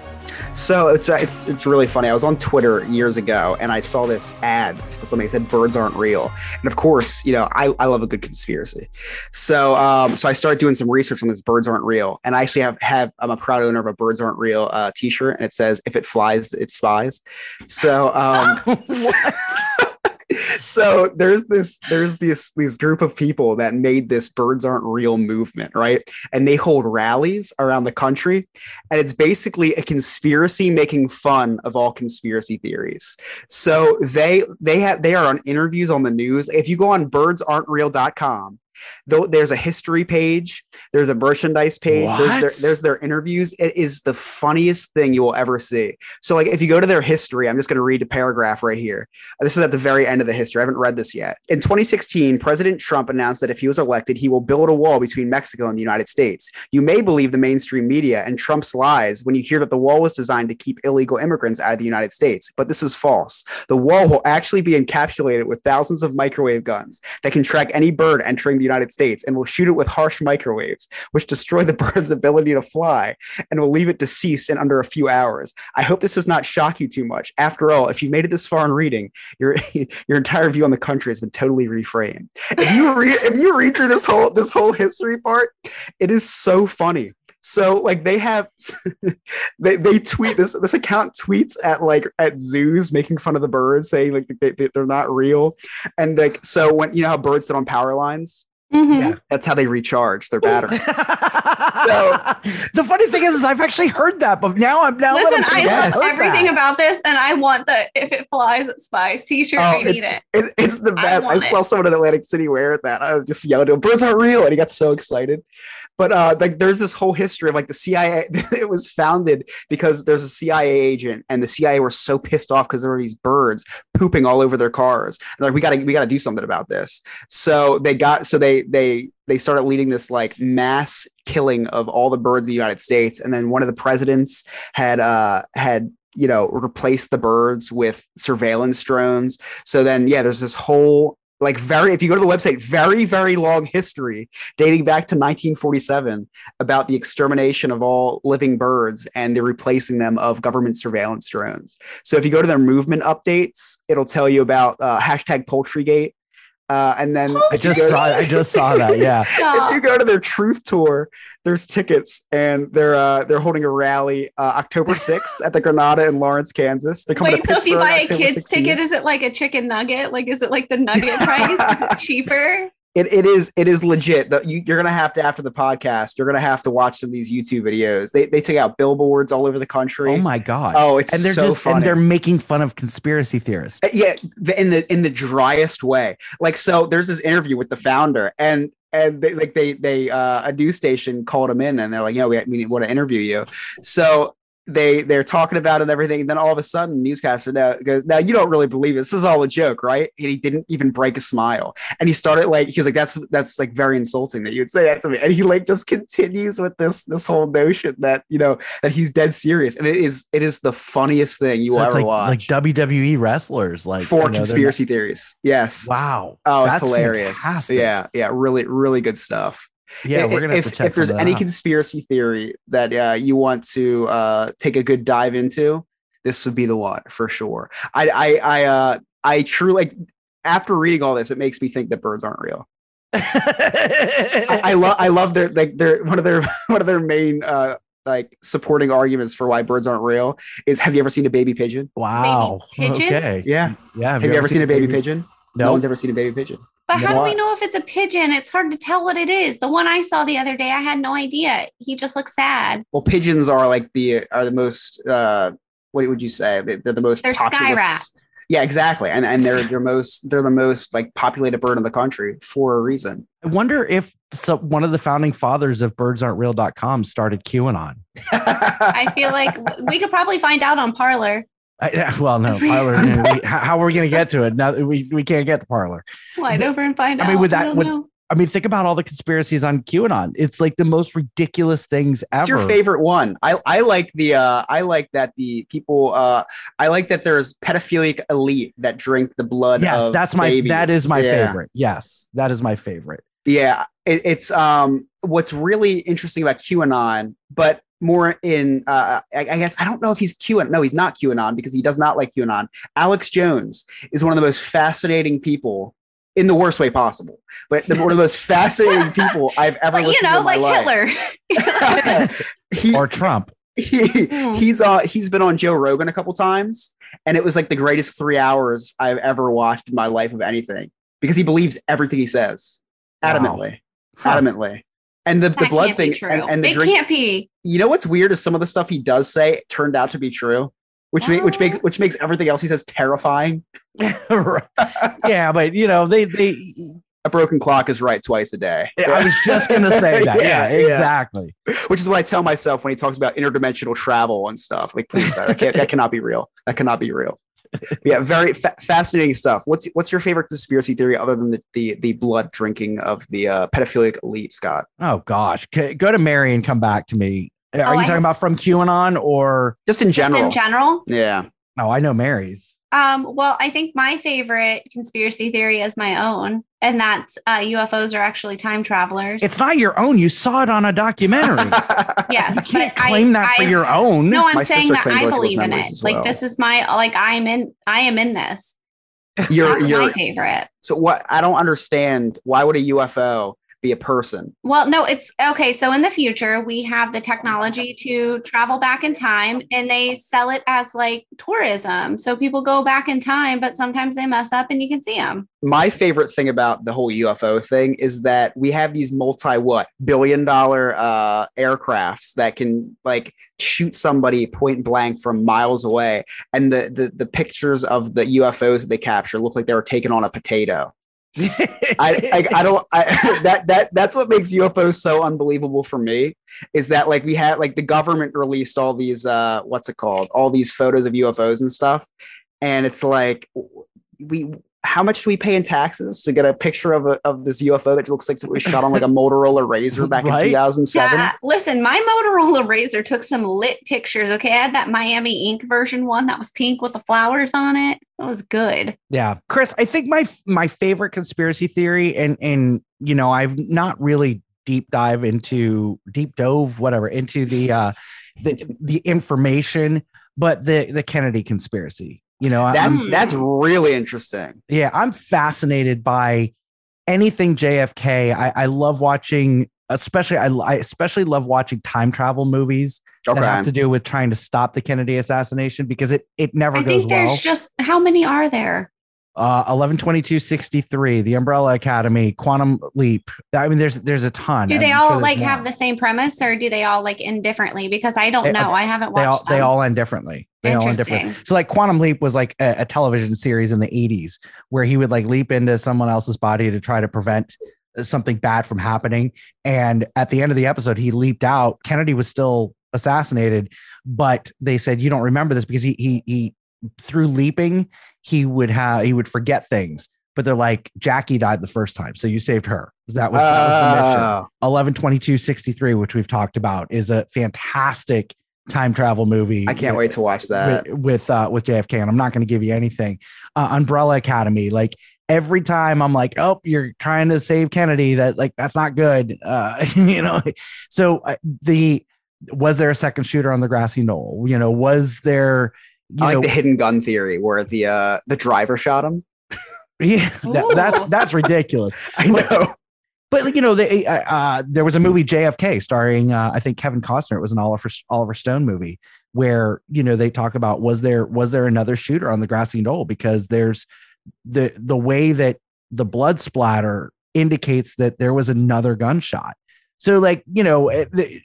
So it's, it's it's really funny. I was on Twitter years ago and I saw this ad for something that said birds aren't real. And of course, you know, I, I love a good conspiracy. So um so I started doing some research on this birds aren't real. And I actually have have I'm a proud owner of a birds aren't real uh t-shirt and it says if it flies, it spies. So um <laughs> <laughs> <laughs> so there's this there's this this group of people that made this birds aren't real movement right? And they hold rallies around the country and it's basically a conspiracy making fun of all conspiracy theories. So they they have they are on interviews on the news. If you go on birds aren't birdsaren'treal.com though there's a history page there's a merchandise page there's their, there's their interviews it is the funniest thing you will ever see so like if you go to their history i'm just going to read a paragraph right here this is at the very end of the history. I haven't read this yet. In 2016, President Trump announced that if he was elected, he will build a wall between Mexico and the United States. You may believe the mainstream media and Trump's lies when you hear that the wall was designed to keep illegal immigrants out of the United States, but this is false. The wall will actually be encapsulated with thousands of microwave guns that can track any bird entering the United States and will shoot it with harsh microwaves, which destroy the <laughs> bird's ability to fly and will leave it deceased in under a few hours. I hope this does not shock you too much. After all, if you made it this far in reading, your <laughs> your entire view on the country has been totally reframed. If you read if you read through this whole this whole history part, it is so funny. So like they have <laughs> they, they tweet this this account tweets at like at zoos making fun of the birds saying like they, they, they're not real and like so when you know how birds sit on power lines Mm-hmm. that's how they recharge their batteries <laughs> <laughs> the funny thing is, is I've actually heard that, but now I'm now that Listen, I'm I thinking, love heard everything that. about this, and I want the "If It Flies, It Spies" T-shirt. I Oh, need it's, it. it- it's the best. I, want saw it. someone in Atlantic City wear that. I was just yelling to him, birds aren't real. And he got so excited. But uh, like there's this whole history of like the CIA, <laughs> it was founded because there's a CIA agent and the CIA were so pissed off because there were these birds pooping all over their cars. And like, we gotta we gotta do something about this. So they got so they they they started leading this like mass killing of all the birds in the United States. And then one of the presidents had uh had you know replaced the birds with surveillance drones. So then yeah, there's this whole like very if you go to the website very very long history dating back to 1947 about the extermination of all living birds and the replacing them of government surveillance drones. So if you go to their movement updates it'll tell you about uh, hashtag poultrygate uh, and then I just saw I just saw that. Yeah. <laughs> if you go to their truth tour, there's tickets and they're uh, they're holding a rally uh, October 6th at the Granada in Lawrence, Kansas. They're coming Wait, to so if you Pittsburgh buy a October kid's 16th. ticket, is it like a chicken nugget? Like, is it like the nugget price? Is it <laughs> cheaper? It, it is it is legit. You, you're gonna have to after the podcast. You're gonna have to watch some of these YouTube videos. They they took out billboards all over the country. Oh my god. Oh, it's and they're so just funny. and they're making fun of conspiracy theorists. Uh, yeah in the in the driest way like so there's this interview with the founder and and they like they they uh a news station called him in and they're like yeah we, we want to interview you so they they're talking about it and everything. And then all of a sudden, newscaster now goes, "Now you don't really believe this. This is all a joke, right?" And he didn't even break a smile. And he started like he was like, "That's that's like very insulting that you would say that to me." And he like just continues with this this whole notion that you know that he's dead serious. And it is it is the funniest thing you So will ever like, watch. like WWE wrestlers, like for you know, conspiracy theories. Yes. wow. Oh, it's hilarious. fantastic. Yeah, yeah, really, really good stuff. Yeah, we're gonna have if, to check if there's some of that any out. conspiracy theory that uh, you want to uh, take a good dive into, this would be the one for sure. I, I, I, uh, I truly like. After reading all this, it makes me think that birds aren't real. I, I love, I love their like their one of their <laughs> one of their main uh, like supporting arguments for why birds aren't real is have you ever seen a baby pigeon? Wow. pigeon? Okay. Yeah. Yeah. Have, you ever seen a baby pigeon? No No. one's ever seen a baby pigeon. But how do we know if it's a pigeon? It's hard to tell what it is. The one I saw the other day, I had no idea. He just looked sad. Well, pigeons are like the are the most uh what would you say? They- They're the most They're sky rats. Yeah, exactly. And and they're they're most they're the most like populated bird in the country for a reason. I wonder if so, one of the founding fathers of birdsaren'treal.com started QAnon. <laughs> I feel like we could probably find out on Parler. I, yeah, well, no, Parler. you know, we- how, how are we going to get to it? Now we, we can't get the Parler. Slide over and find I out. mean, with I that, don't with. I mean, think about all the conspiracies on QAnon. It's like the most ridiculous things ever. What's your favorite one? I, I like the uh I like that the people uh I like that there's pedophilic elite that drink the blood Yes, of that's my that babies. is my Yeah. favorite. Yes, that is my favorite. Yeah, it, it's um what's really interesting about QAnon, but more in uh I, I guess I don't know if he's QAnon. No, he's not QAnon because he does not like QAnon. Alex Jones is one of the most fascinating people in the worst way possible, but the, one of the most fascinating people <laughs> I've ever But you listened to know, in my like life. Hitler. <laughs> <laughs> He- or Trump. he, Hmm. he's uh he's been on Joe Rogan a couple times, and it was like the greatest three hours I've ever watched in my life of anything because he believes everything he says adamantly, adamantly. And the, the blood thing and, and the it drink. can't be. You know what's weird is some of the stuff he does say turned out to be true, which ma- which makes which makes everything else he says terrifying. <laughs> yeah, but you know, they they A broken clock is right twice a day. I was just gonna <laughs> say that. yeah, Yeah, yeah. exactly. Which is what I tell myself when he talks about interdimensional travel and stuff. Like, please, that, that, can't, that cannot be real. That cannot be real. Yeah, very fa- fascinating stuff. What's what's your favorite conspiracy theory other than the the, the blood drinking of the uh, pedophilic elite, Scott? Oh gosh, C- go to Mary and come back to me. Are Oh, you I talking have- about from QAnon or? Just in general. In general, Yeah. Oh, I know Mary's. Um, well, I think my favorite conspiracy theory is my own, and that's uh, UFOs are actually time travelers. It's not your own. You saw it on a documentary. <laughs> <laughs> yes, you can't but I- claim that for I- your own. No, I'm My saying that I believe in it. memories as Like this is my like I'm in. I am in this. You're That's you're my favorite. so what? I don't understand. Why would a UFO be a person? Well, no, it's okay. So in the future, we have the technology to travel back in time and they sell it as like tourism. So people go back in time, but sometimes they mess up and you can see them. my favorite thing about the whole UFO thing is that we have these multi what billion dollar uh aircrafts that can like shoot somebody point blank from miles away and the the, the pictures of the UFOs that they capture look like they were taken on a potato. I, I I don't I <laughs> that that that's what makes UFOs so unbelievable for me is that like we had like the government released all these uh what's it called? All these photos of UFOs and stuff. And it's like we how much do we pay in taxes to get a picture of a, of this UFO that looks like it was shot on like a Motorola Razr back <laughs> Right? in 2007 Yeah, listen, my Motorola Razr took some lit pictures. Okay, I had that Miami Ink version one that was pink with the flowers on it. That was good. Yeah, Chris, I think my my favorite conspiracy theory, and and you know, I've not really deep dive into deep dove whatever into the uh the the information, but the the Kennedy conspiracy. You know, that's I'm, that's really interesting yeah, I'm fascinated by anything JFK. I, I love watching, especially I, I especially love watching time travel movies that have to do with trying to stop the Kennedy assassination because it it never I goes think there's well. just how many are there? Uh 112263 the umbrella academy quantum leap. I mean there's there's a ton Do I'm they sure all like more. have the same premise or do they all like end differently? Because I don't They- know. I haven't they all watched they all end differently. They all end differently. So like quantum leap was like a, a television series in the 80s where he would like leap into someone else's body to try to prevent something bad from happening. And at the end of the episode he leaped out. Kennedy was still assassinated, but they said you don't remember this because he he he through leaping he would have he would forget things. But they're like Jackie died the first time, so you saved her. That was, that was the mission. Oh. 11 63 which we've talked about is a fantastic time travel movie I can't wait to watch that. with with, uh, with JFK and I'm not going to give you anything uh, Umbrella Academy like every time I'm like oh you're trying to save Kennedy that like that's not good uh, <laughs> you know so uh, the was there a second shooter on the grassy knoll you know was there I like know the hidden gun theory where the uh the driver shot him. <laughs> yeah that- that's that's ridiculous <laughs> I know. But like, you know, they, uh, uh, there was a movie JFK starring uh, I think Kevin Costner. It was an Oliver Oliver Stone movie where you know they talk about was there was there another shooter on the grassy knoll because there's the the way that the blood splatter indicates that there was another gunshot. So like you know, it, the,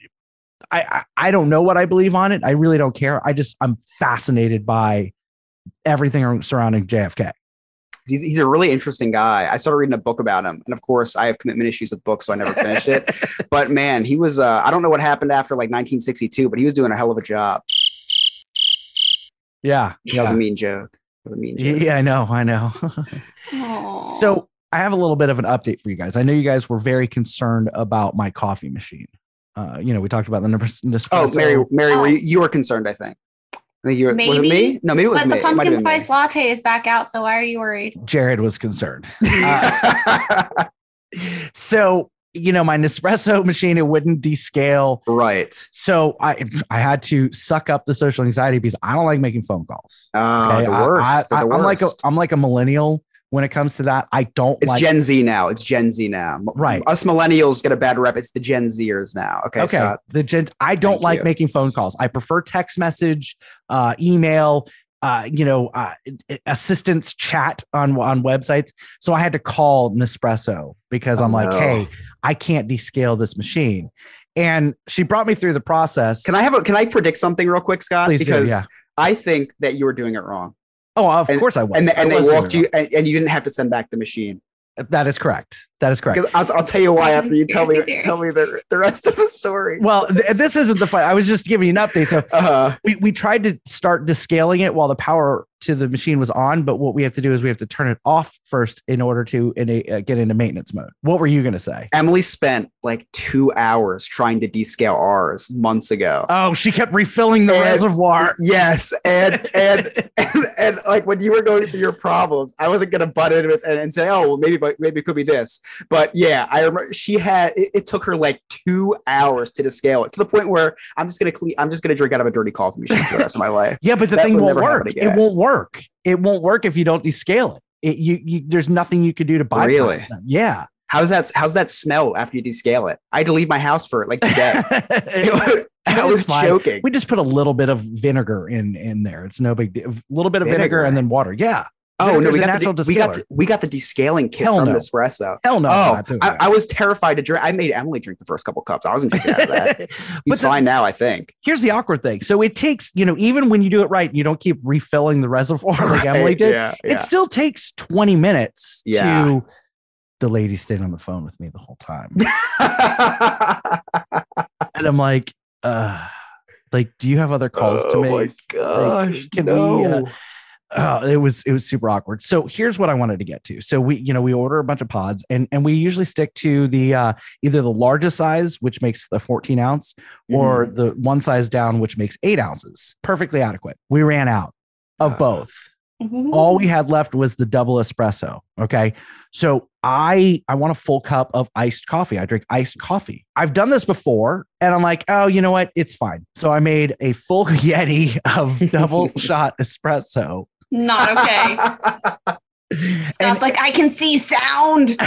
I, I I don't know what I believe on it. I really don't care. I just I'm fascinated by everything surrounding JFK. He's, he's a really interesting guy. I started reading a book about him, and of course, I have commitment issues with books, so I never finished it. <laughs> But man, he was. Uh, I don't know what happened after like 1962, but he was doing a hell of a job. Yeah, That was a mean joke. That was a mean joke. Yeah, I know, I know. <laughs> So I have a little bit of an update for you guys. I know you guys were very concerned about my coffee machine. Uh, you know, we talked about the number. Oh, Mary, Mary, were you, you were concerned? I think. I think you were. Was it Maybe. me? No, maybe it was but me. the It might have pumpkin been me. spice latte is back out, so why are you worried? Jared was concerned. Uh, <laughs> <laughs> so you know, my Nespresso machine it wouldn't descale. Right. So I I had to suck up the social anxiety because I don't like making phone calls. Oh, the I- worst. I, They're the am like a worst. I'm like a millennial when it comes to that. I don't. It's like, Gen Z now. It's Gen Z now. Right. Us millennials get a bad rep. It's the Gen Zers now. Okay. okay. Scott. The gen- I don't Thank like you. making phone calls. I prefer text message, uh, email, uh, you know, uh, assistance chat on on websites. So I had to call Nespresso because Oh, I'm like, no. hey, I can't descale this machine. And she brought me through the process. Can I have a? Can I predict something real quick, Scott? Please do, because yeah. I think that you were doing it wrong. Oh, of And- course I was. And, I and they was doing walked you, and, and you didn't have to send back the machine. That is correct. That is correct. I'll, I'll tell you why after you tell me tell me the, the rest of the story. Well, th- this isn't the fight. I was just giving you an update. So Uh, we, we tried to start descaling it while the power to the machine was on, but what we have to do is we have to turn it off first in order to in a, uh, get into maintenance mode. What were you going to say? Emily spent like two hours trying to descale ours months ago. Oh, she kept refilling the And- reservoir. Yes, and and, and and like when you were going through your problems, I wasn't gonna butt in with and, and say, oh, well, maybe but maybe it could be this. But yeah, I remember she had it, it took her like two hours to descale it to the point where I'm just gonna clean. I'm just gonna drink out of a dirty coffee machine for the rest of my life. <laughs> Yeah, but the That thing won't work. It won't work. It won't work if you don't descale it. It you, you there's nothing you could do to bypass Really? that. Yeah. How's that? How's that smell after you descale it? I had to leave my house for like the day. <laughs> <laughs> I was fine. choking. We just put a little bit of vinegar in in there. It's no big deal. A little bit of vinegar, Vinegar. and then water. Yeah. Oh no, we got, the, de- we got the we got the descaling kit Hell from no. Nespresso. Hell no. Oh, I. I was terrified to drink. I made Emily drink the first couple cups. I wasn't drinking out of that. <laughs> He's But the- fine now, I think. here's the awkward thing. So it takes, you know, even when you do it right, you don't keep refilling the reservoir <laughs> like Emily did. yeah, It still takes 20 minutes Yeah. to the lady stayed on the phone with me the whole time. <laughs> and I'm like, uh, like, do you have other calls to make? oh my Like, gosh, can no. we, uh, uh, it was it was super awkward. So here's what I wanted to get to. So we you know we order a bunch of pods and and we usually stick to the uh, either the largest size which makes the 14 ounce or Mm-hmm. the one size down which makes eight ounces. Perfectly adequate. We ran out of Ah. both. All we had left was the double espresso. Okay. So I I want a full cup of iced coffee. I drink iced coffee. I've done this before and I'm like, oh, you know what? It's fine. So I made a full <laughs> Yeti of double <laughs> shot espresso. Not okay. <laughs> Scott's like, I can see sound. <laughs>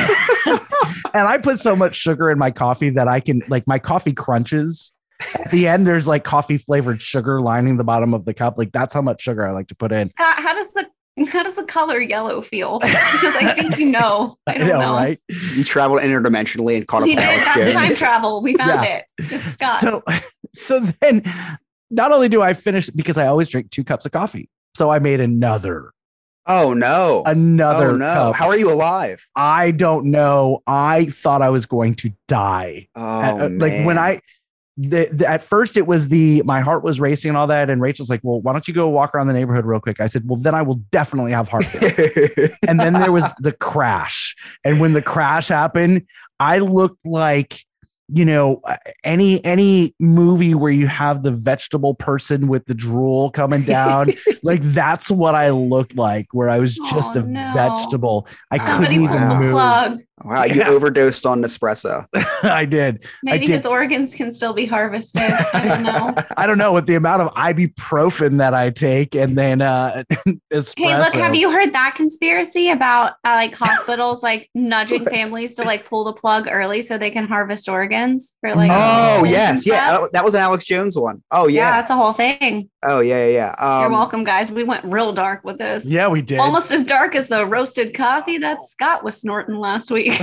and I put so much sugar in my coffee that I can like my coffee crunches. At the end, there's like coffee flavored sugar lining the bottom of the cup. Like that's how much sugar I like to put in. Scott, how does the how does the color yellow feel? Because I think you know. <laughs> I don't know. right? You traveled interdimensionally and caught up He with. Alex That's time travel. We found Yeah. it. It's Scott. So, so then, not only do I finish because I always drink two cups of coffee, so I made another, Oh no. another oh no. cup. How are you alive? I don't know. I thought I was going to die. Oh Uh, uh, like when. I the, the, at first it was the my heart was racing and all that and rachel's like well why don't you go walk around the neighborhood real quick i said well then i will definitely have heart <laughs> and then there was the crash and when the crash happened i looked like you know uh, any any movie where you have the vegetable person with the drool coming down <laughs> like that's what i looked like where i was just Oh, a no. vegetable i Somebody couldn't even move plug. Wow, you Yeah. overdosed on Nespresso. <laughs> i did Maybe I did. his organs can still be harvested. I don't know. <laughs> I don't know with the amount of ibuprofen that I take, and then uh, espresso. <laughs> Hey, look, have you heard that conspiracy about uh, like hospitals like nudging families to like pull the plug early so they can harvest organs for like oh yes, yeah, stuff? that, that was an Alex Jones one. Oh yeah, yeah. that's a whole thing. Oh yeah, yeah. yeah. You're Um, welcome, guys. We went real dark with this. Yeah, we did. Almost as dark as the roasted coffee that Scott was snorting last week. <laughs> <laughs>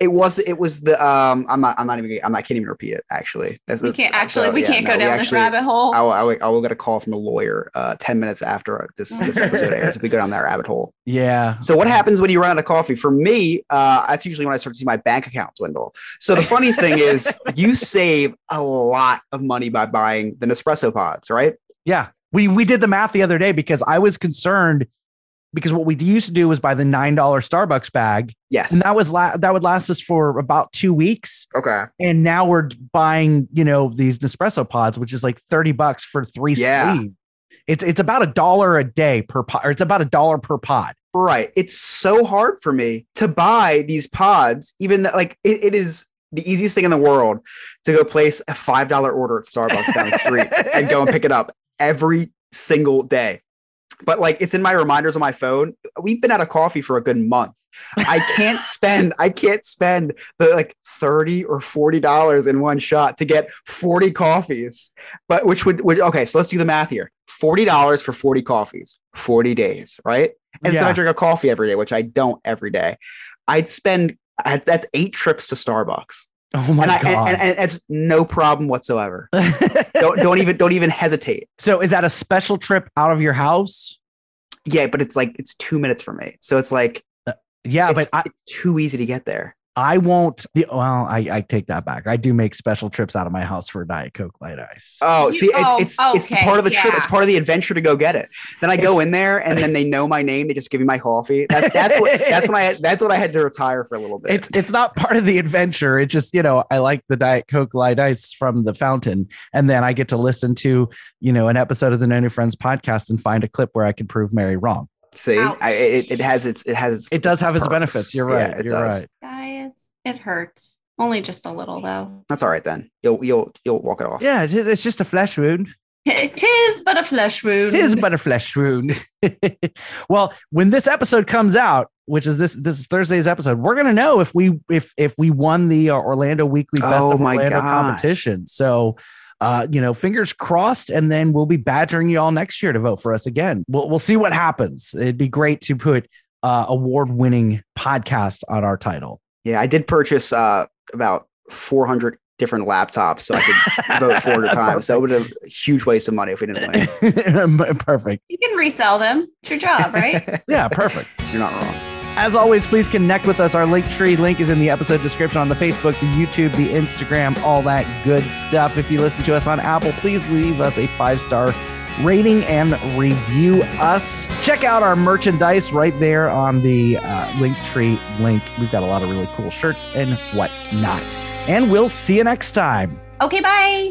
it was it was the um I'm not I'm not even I'm not I can't even repeat it actually. That's- we can't actually so, we yeah, can't no, go we down this actually- rabbit hole. I will, I, will, I will get a call from a lawyer uh 10 minutes after this this episode airs if we go down that rabbit hole. <laughs> yeah. So what happens when you run out of coffee? For me, uh, that's usually when I start to see my bank account dwindle. So the funny thing is, you save a lot of money by buying the Nespresso pods, right? Yeah. We we did the math the other day because I was concerned because what we used to do was buy the nine dollar Starbucks bag. Yes. And that was la- that would last us for about two weeks. Okay. And now we're buying, you know, these Nespresso pods, which is like 30 bucks for three Yeah. sleeves. It's it's about a dollar a day per pod, or it's about a dollar per pod. Right. It's so hard for me to buy these pods, even though, like it, it is the easiest thing in the world to go place a five dollar order at Starbucks down the street and go and pick it up every single day. But like it's in my reminders on my phone. We've been out of coffee for a good month. I can't <laughs> spend I can't spend the like 30 or 40 dollars in one shot to get 40 coffees. But which would, would okay, so let's do the math here. $40 for 40 coffees, 40 days, right? And so I drink a coffee every day, which I don't every day. I'd spend I, that's eight trips to Starbucks. Oh my and, I, god. and, and it's no problem whatsoever. <laughs> don't don't even don't even hesitate. so is that a special trip out of your house? Yeah, but it's like it's two minutes for me. So it's like uh, Yeah, it's, but I, it's too easy to get there. I won't. The, well, I, I take that back. I do make special trips out of my house for Diet Coke Light Ice. Oh, You- see, oh, it's it's it's part of the trip. It's part of the adventure to go get it. Then I go in there, and then they know my name. They just give me my coffee. That, that's what that's when I that's what I had to retire for a little bit. It's it's not part of the adventure. It's just you know I like the Diet Coke Light Ice from the fountain, and then I get to listen to you know an episode of the No New Friends podcast and find a clip where I can prove Mary wrong. See, I, it, it has its it has It does have its benefits. You're Yeah, right. it You're does. right. Guys, it hurts. Only just a little though. That's all right then. You'll you'll you'll walk it off. Yeah, it is- it's just a flesh wound. <laughs> Tis but a flesh wound. It is but a flesh wound. <laughs> well, when this episode comes out, which is this this is Thursday's episode, we're gonna know if we if if we won the uh, Orlando Weekly Best Oh of my Orlando gosh. competition. So. Uh, you know, fingers crossed, and then we'll be badgering you all next year to vote for us again. We'll we'll see what happens. It'd be great to put uh, award-winning podcast on our title. Yeah, I did purchase uh, about 400 different laptops so I could vote 400 <laughs> times. So it would have a huge waste of money if we didn't win. <laughs> Perfect. You can resell them. It's your job, right? <laughs> Yeah, perfect. You're not wrong. As always, please connect with us. Our link tree link is in the episode description on the Facebook, the YouTube, the Instagram, all that good stuff. If you listen to us on Apple, please leave us a five star rating and review us. Check out our merchandise right there on the uh, link tree link. We've got a lot of really cool shirts and whatnot. And we'll see you next time. okay, bye.